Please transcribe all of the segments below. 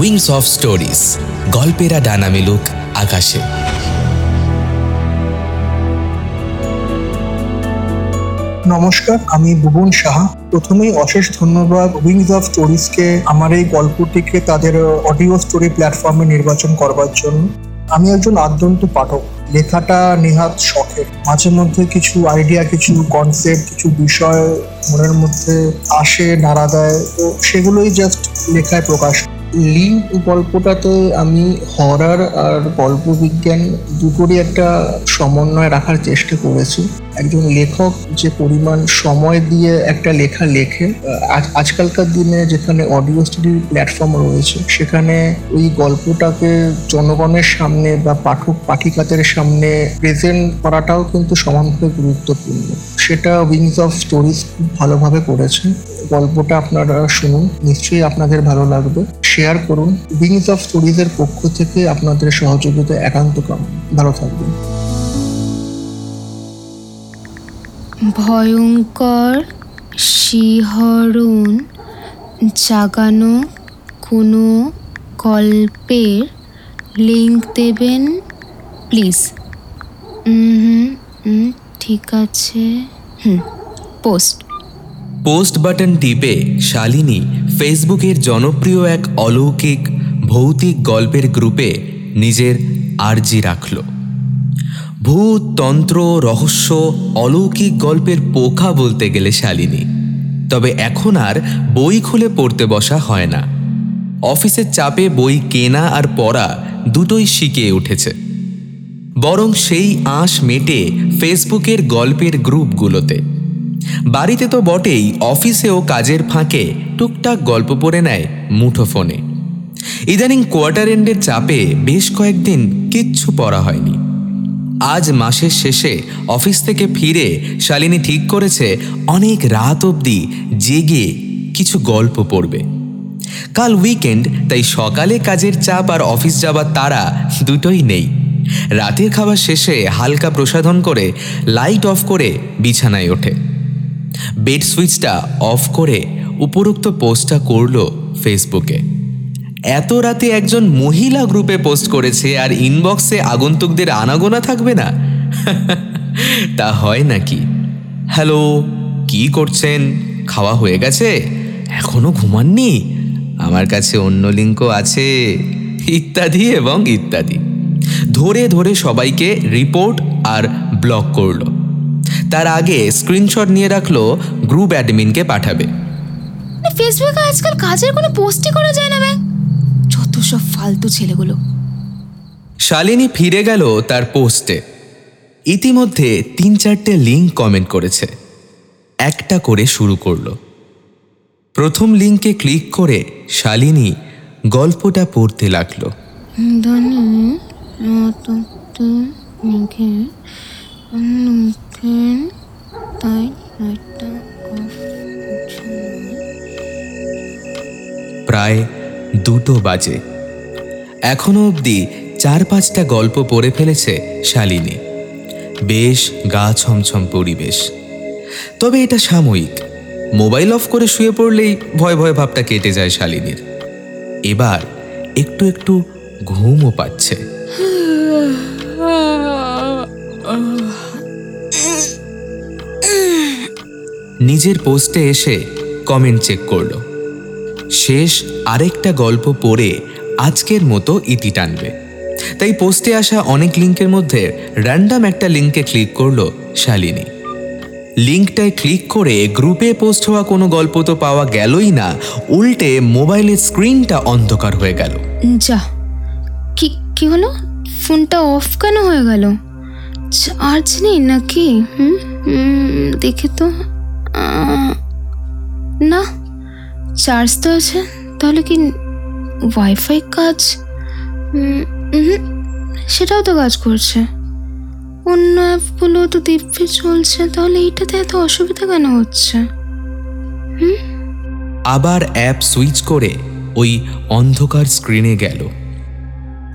Wings of stories গল্পেরা ডানা মেলুক আকাশে। নমস্কার, আমি ভুবন সাহা। প্রথমেই অশেষ ধন্যবাদ উইংস অফ স্টোরিজকে আমার এই গল্পটিকে তাদের অডিও স্টোরি প্ল্যাটফর্মে নির্বাচন করবার জন্য। আমি একজন আদ্যন্ত পাঠক, লেখাটা নেহাত শখের। মাঝে মধ্যে কিছু আইডিয়া কিছু কনসেপ্ট কিছু বিষয় মনের মধ্যে আসে, নাড়া দেয়, তো সেগুলোই জাস্ট লেখায় প্রকাশ লিঙ্ক গল্পটাতে আমি হরার আর গল্প বিজ্ঞান দুটোরই একটা সমন্বয় রাখার চেষ্টা করেছি। একজন লেখক যে পরিমাণ সময় দিয়ে একটা লেখা লেখে আজ- আজকালকার দিনে যেখানে অডিও স্টুডিও প্ল্যাটফর্ম রয়েছে, সেখানে ওই গল্পটাকে জনগণের সামনে বা পাঠক, পাঠিকাদের সামনে প্রেজেন্ট করাটাও কিন্তু সমানভাবে গুরুত্বপূর্ণ। সেটা উইংস অফ স্টোরিজ খুব ভালোভাবে করেছে। গল্পটা আপনারা শুনুন, নিশ্চয়ই আপনাদের ভালো লাগবে। শেয়ার করুন উইংস অফ স্টোরিজের পক্ষ থেকে আপনাদের সহযোগিতা একান্ত কাম ভালো থাকবেন। ভয়ঙ্কর শিহরণ জাগানো কোনো গল্পের লিঙ্ক দেবেন? প্লিজ হুম হুম ঠিক আছে। হুম পোস্ট পোস্ট বাটন টিপে শালিনী ফেসবুকের জনপ্রিয় এক অলৌকিক, ভৌতিক গল্পের গ্রুপে নিজের আর্জি রাখল। ভূত, তন্ত্র, রহস্য, অলৌকিক গল্পের পোকা বলতে গেলে শালিনী। তবে এখন আর বই খুলে পড়তে বসা হয় না। অফিসের চাপে বই কেনা আর পড়া দুটোই শিখে উঠেছে। বরং সেই আঁশ মেটে ফেসবুকের গল্পের গ্রুপগুলোতে। বাড়িতে তো বটেই, অফিসেও কাজের ফাঁকে টুকটাক গল্প পড়ে নেয় মুঠোফোনে। ইদানিং কোয়ার্টার এন্ডের চাপে বেশ কয়েকদিন কিচ্ছু পড়া হয়নি। আজ মাসের শেষে অফিস থেকে ফিরে শালিনী ঠিক করেছে, অনেক রাত অবধি জেগে কিছু গল্প পড়বে। কাল উইকেন্ড, তাই সকালে কাজের চাপ আর অফিস যাবার তারা দুটোই নেই। রাতের খাবার শেষে হালকা প্রসাধন করে, লাইট অফ করে বিছানায় ওঠে। বেড সুইচটা অফ করে উপরোক্ত পোস্টটা করল ফেসবুকে। এত রাতে একজন মহিলা গ্রুপে পোস্ট করেছে আর ইনবক্সে আগন্তুকদের আনাগোনা থাকবে না? তা হয় নাকি? হ্যালো, কি করছেন? খাওয়া হয়ে গেছে? এখনও ঘুমাননি? আমার কাছে অন্য লিঙ্কও আছে। ইত্যাদি এবং ইত্যাদি। ধরে ধরে সবাইকে রিপোর্ট আর ব্লক করল। তার আগে স্ক্রিনশট নিয়ে রাখল গ্রুপ অ্যাডমিনকে পাঠাবে। ফেসবুকে আজকাল কাজের কোনো পোস্টই করা যায় না ব্যাং যত সব ফালতু ছেলেগুলো। শালিনী ফিরে গেল তার পোস্টে ইতিমধ্যে তিন চারটে লিঙ্ক কমেন্ট করেছে। একটা করে শুরু করল। প্রথম লিঙ্কে ক্লিক করে শালিনী গল্পটা পড়তে লাগল। ধনী অফ প্রায় দুটো বাজে। এখনও অবধি চার পাঁচটা গল্প পড়ে ফেলেছে শালিনী। বেশ গা ছমছম পরিবেশ। তবে এটা সাময়িক। মোবাইল অফ করে শুয়ে পড়লেই ভয় ভয় ভাবটা কেটে যায় শালিনীর। এবার একটু একটু ঘুমও পাচ্ছে। নিজের পোস্টে এসে কমেন্ট চেক করল। শেষ আরেকটা গল্প পড়ে আজকের মতো ইতি টানবে। তাই পোস্টে আসা অনেক লিঙ্কের মধ্যে র্যান্ডাম একটা লিঙ্কে ক্লিক করল শালিনী। লিঙ্কটায় ক্লিক করে গ্রুপে পোস্ট হওয়া কোনো গল্প তো পাওয়া গেলই না, উল্টে মোবাইলের স্ক্রিনটা অন্ধকার হয়ে গেল। যা, কি কি হলো? ফোনটা অফ কেন হয়ে গেল? চার্জ নেই নাকি? হুম, দেখি তো। না চার্জ তো আছে, তাহলে কি ওয়াইফাই কাজ? সেটাও তো কাজ করছে। অন্য অ্যাপগুলো তো দিব্যি চলছে, তাহলে এইটাতে এত অসুবিধা কেন হচ্ছে? আবার অ্যাপ সুইচ করে ওই অন্ধকার স্ক্রিনে গেল।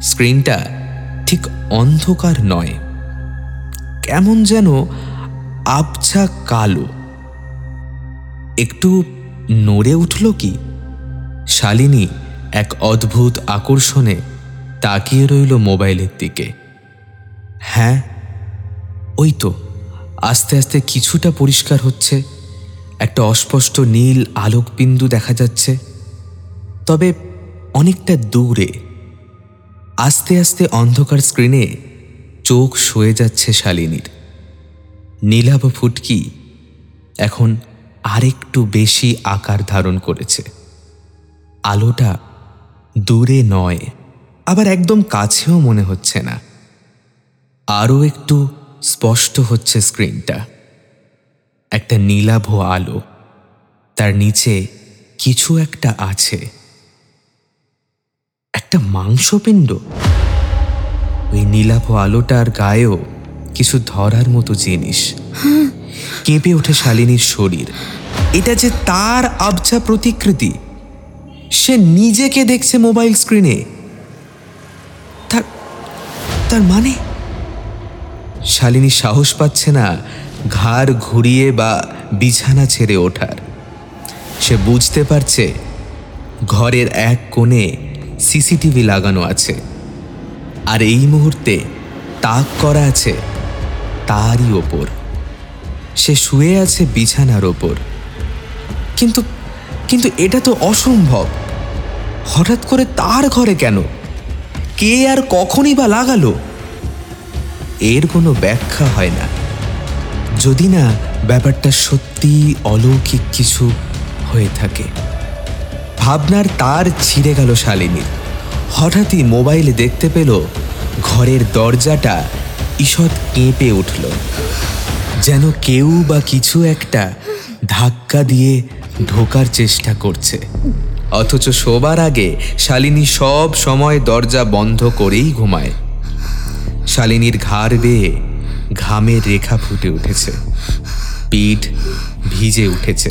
স্ক্রিনটা ঠিক অন্ধকার নয়, কেমন যেন আবছা কালো। একটু নড়ে উঠল কি? শালিনী এক অদ্ভুত আকর্ষণে তাকিয়ে রইল মোবাইলের দিকে। হ্যাঁ ওই তো, আস্তে আস্তে কিছুটা পরিষ্কার হচ্ছে, একটা অস্পষ্ট নীল আলোকবিন্দু দেখা যাচ্ছে, তবে অনেকটা দূরে। আস্তে আস্তে অন্ধকার স্ক্রিনে চোখ সয়ে যাচ্ছে শালিনীর। নীলাভ ফুটকি এখন আরেকটু বেশি আকার ধারণ করেছে। আলোটা দূরে নয়, আবার একদম কাছেও মনে হচ্ছে না। আরও একটু স্পষ্ট হচ্ছে স্ক্রিনটা। একটা নীলাভ আলো, তার নিচে কিছু একটা আছে। একটা মাংসপিণ্ড। ওই নীলাভ আলোটার গায়েও কিছু ধরার মতো জিনিস। কেঁপে ওঠে শালিনীর শরীর। এটা যে তার আবছা প্রতিকৃতি, সে নিজেকে দেখছে মোবাইল স্ক্রিনে। তার তার মানে? শালিনী সাহস পাচ্ছে না ঘাড় ঘুরিয়ে বা বিছানা ছেড়ে ওঠার। সে বুঝতে পারছে ঘরের এক কোণে সিসিটিভি লাগানো আছে। আর এই মুহূর্তে তাক করা আছে তারই ওপর। সে শুয়ে আছে বিছানার ওপর। কিন্তু কিন্তু এটা তো অসম্ভব। হঠাৎ করে তার ঘরে কেন? কে আর কখনই বা লাগালো? এর কোনো ব্যাখ্যা হয় না। যদি না, ব্যাপারটা সত্যি অলৌকিক কিছু হয়ে থাকে। ভাবনার তার ছিঁড়ে গেল শালিনীর হঠাৎই মোবাইলে দেখতে পেল, ঘরের দরজাটা ঈষৎ কেঁপে উঠল। যেন কেউ বা কিছু একটা ধাক্কা দিয়ে ঢোকার চেষ্টা করছে। অথচ শোবার আগে শালিনী সব সময় দরজা বন্ধ করেই ঘুমায়। শালিনীর ঘাড় বেয়ে ঘামের রেখা ফুটে উঠেছে। পিঠ ভিজে উঠেছে।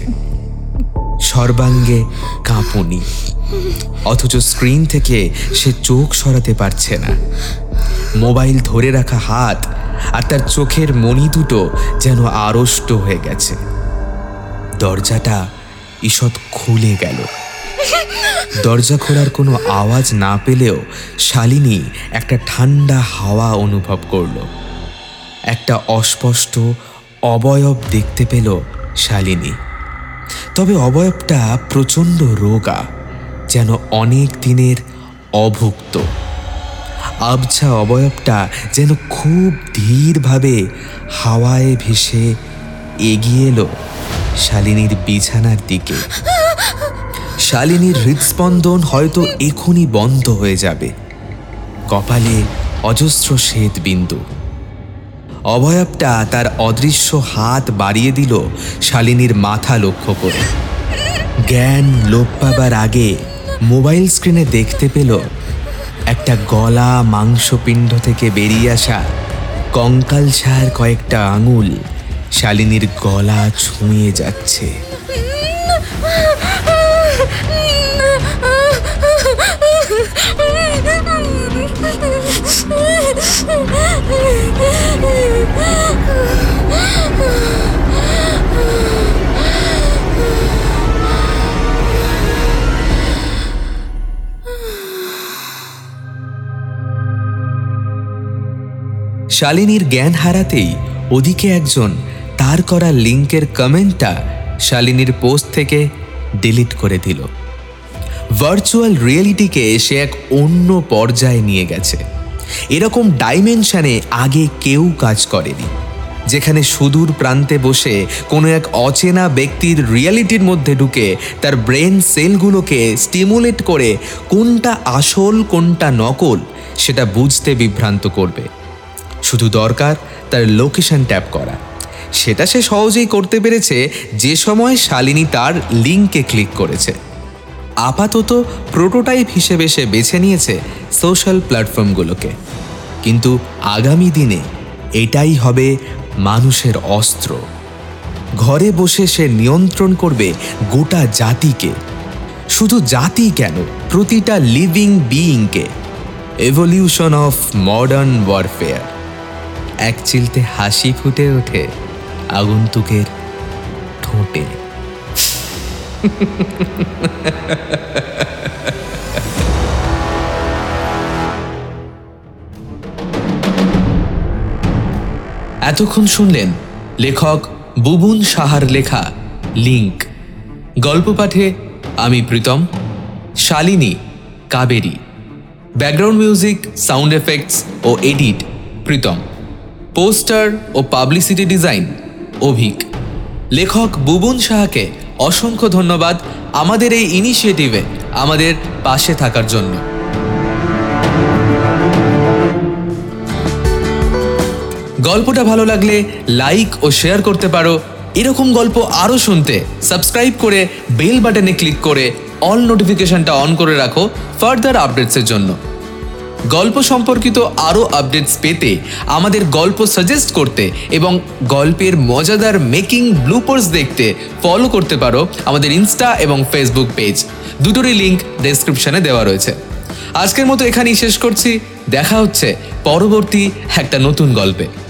সর্বাঙ্গে কাঁপুনি। অথচ স্ক্রিন থেকে সে চোখ সরাতে পারছে না। মোবাইল ধরে রাখা হাত আর তার চোখের মণি দুটো যেন আড়ষ্ট হয়ে গেছে। দরজাটা ঈষৎ খুলে গেল। দরজা খোলার কোনো আওয়াজ না পেলেও শালিনী একটা ঠান্ডা হাওয়া অনুভব করল। একটা অস্পষ্ট অবয়ব দেখতে পেল শালিনী। তবে অবয়বটা প্রচণ্ড রোগা, যেন অনেক দিনের অভুক্ত। আবছা অবয়বটা যেন খুব ধীরভাবে হাওয়ায় ভেসে এগিয়ে এলো শালিনীর বিছানার দিকে। শালিনীর হৃদস্পন্দন হয়তো এখনই বন্ধ হয়ে যাবে। কপালে অজস্র শ্বেত বিন্দু। অভয়বটা তার অদৃশ্য হাত বাড়িয়ে দিল শালিনীর মাথা লক্ষ্য করে। জ্ঞান লোপ পাবার আগে মোবাইল স্ক্রিনে দেখতে পেল একটা গলা মাংসপিণ্ড থেকে বেরিয়ে আসা কঙ্কাল ছায়ার কয়েকটা আঙুল শালিনীর গলা ছুঁয়ে যাচ্ছে। শালিনীর জ্ঞান হারাতেই ওদিকে একজন তার করা লিঙ্কের কমেন্টটা শালিনীর পোস্ট থেকে ডিলিট করে দিল। ভার্চুয়াল রিয়েলিটিকে সে এক অন্য পর্যায়ে নিয়ে গেছে। এরকম ডাইমেনশানে আগে কেউ কাজ করেনি, যেখানে সুদূর প্রান্তে বসে কোনো এক অচেনা ব্যক্তির রিয়েলিটির মধ্যে ঢুকে তার ব্রেন সেলগুলোকে স্টিমুলেট করে কোনটা আসল, কোনটা নকল, সেটা বুঝতে বিভ্রান্ত করবে। শুধু দরকার তার লোকেশন ট্যাপ করা। সেটা সে সহজেই করতে পেরেছে যে সময় শালিনী তার লিঙ্কে ক্লিক করেছে। আপাতত প্রোটোটাইপ হিসেবে সে বেছে নিয়েছে সোশ্যাল প্ল্যাটফর্মগুলোকে কিন্তু আগামী দিনে এটাই হবে মানুষের অস্ত্র। ঘরে বসে সে নিয়ন্ত্রণ করবে গোটা জাতিকে। শুধু জাতি কেন, প্রতিটা লিভিং বিইংকে এভলিউশন অফ মডার্ন ওয়ারফেয়ার এক চিলতে হাসি ফুটে ওঠে আগন্তুকের ঠোঁটে। এতক্ষণ শুনলেন লেখক বুবুন সাহার লেখা লিঙ্ক। গল্প পাঠে আমি Pritam, Shalini Kaveri. Background music, sound effects ও এডিট প্রীতম। পোস্টার ও পাবলিসিটি ডিজাইন, অভিক। লেখক বুবুন সাহাকে অসংখ্য ধন্যবাদ আমাদের এই ইনিশিয়েটিভে, আমাদের পাশে থাকার জন্য। গল্পটা ভালো লাগলে লাইক ও শেয়ার করতে পারো। এরকম গল্প আরও শুনতে সাবস্ক্রাইব করে বেল বাটনে ক্লিক করে অল নোটিফিকেশনটা অন করে রাখো ফার্দার আপডেটসের জন্য। গল্প সম্পর্কিত আরও আপডেটস পেতে আমাদের গল্প সাজেস্ট করতে এবং গল্পের মজাদার মেকিং ব্লুপার্স দেখতে ফলো করতে পারো আমাদের ইনস্টা এবং ফেসবুক পেজ দুটোরই লিঙ্ক ডেসক্রিপশনে দেওয়া রয়েছে। আজকের মতো এখানেই শেষ করছি। দেখা হচ্ছে পরবর্তী একটা নতুন গল্পে।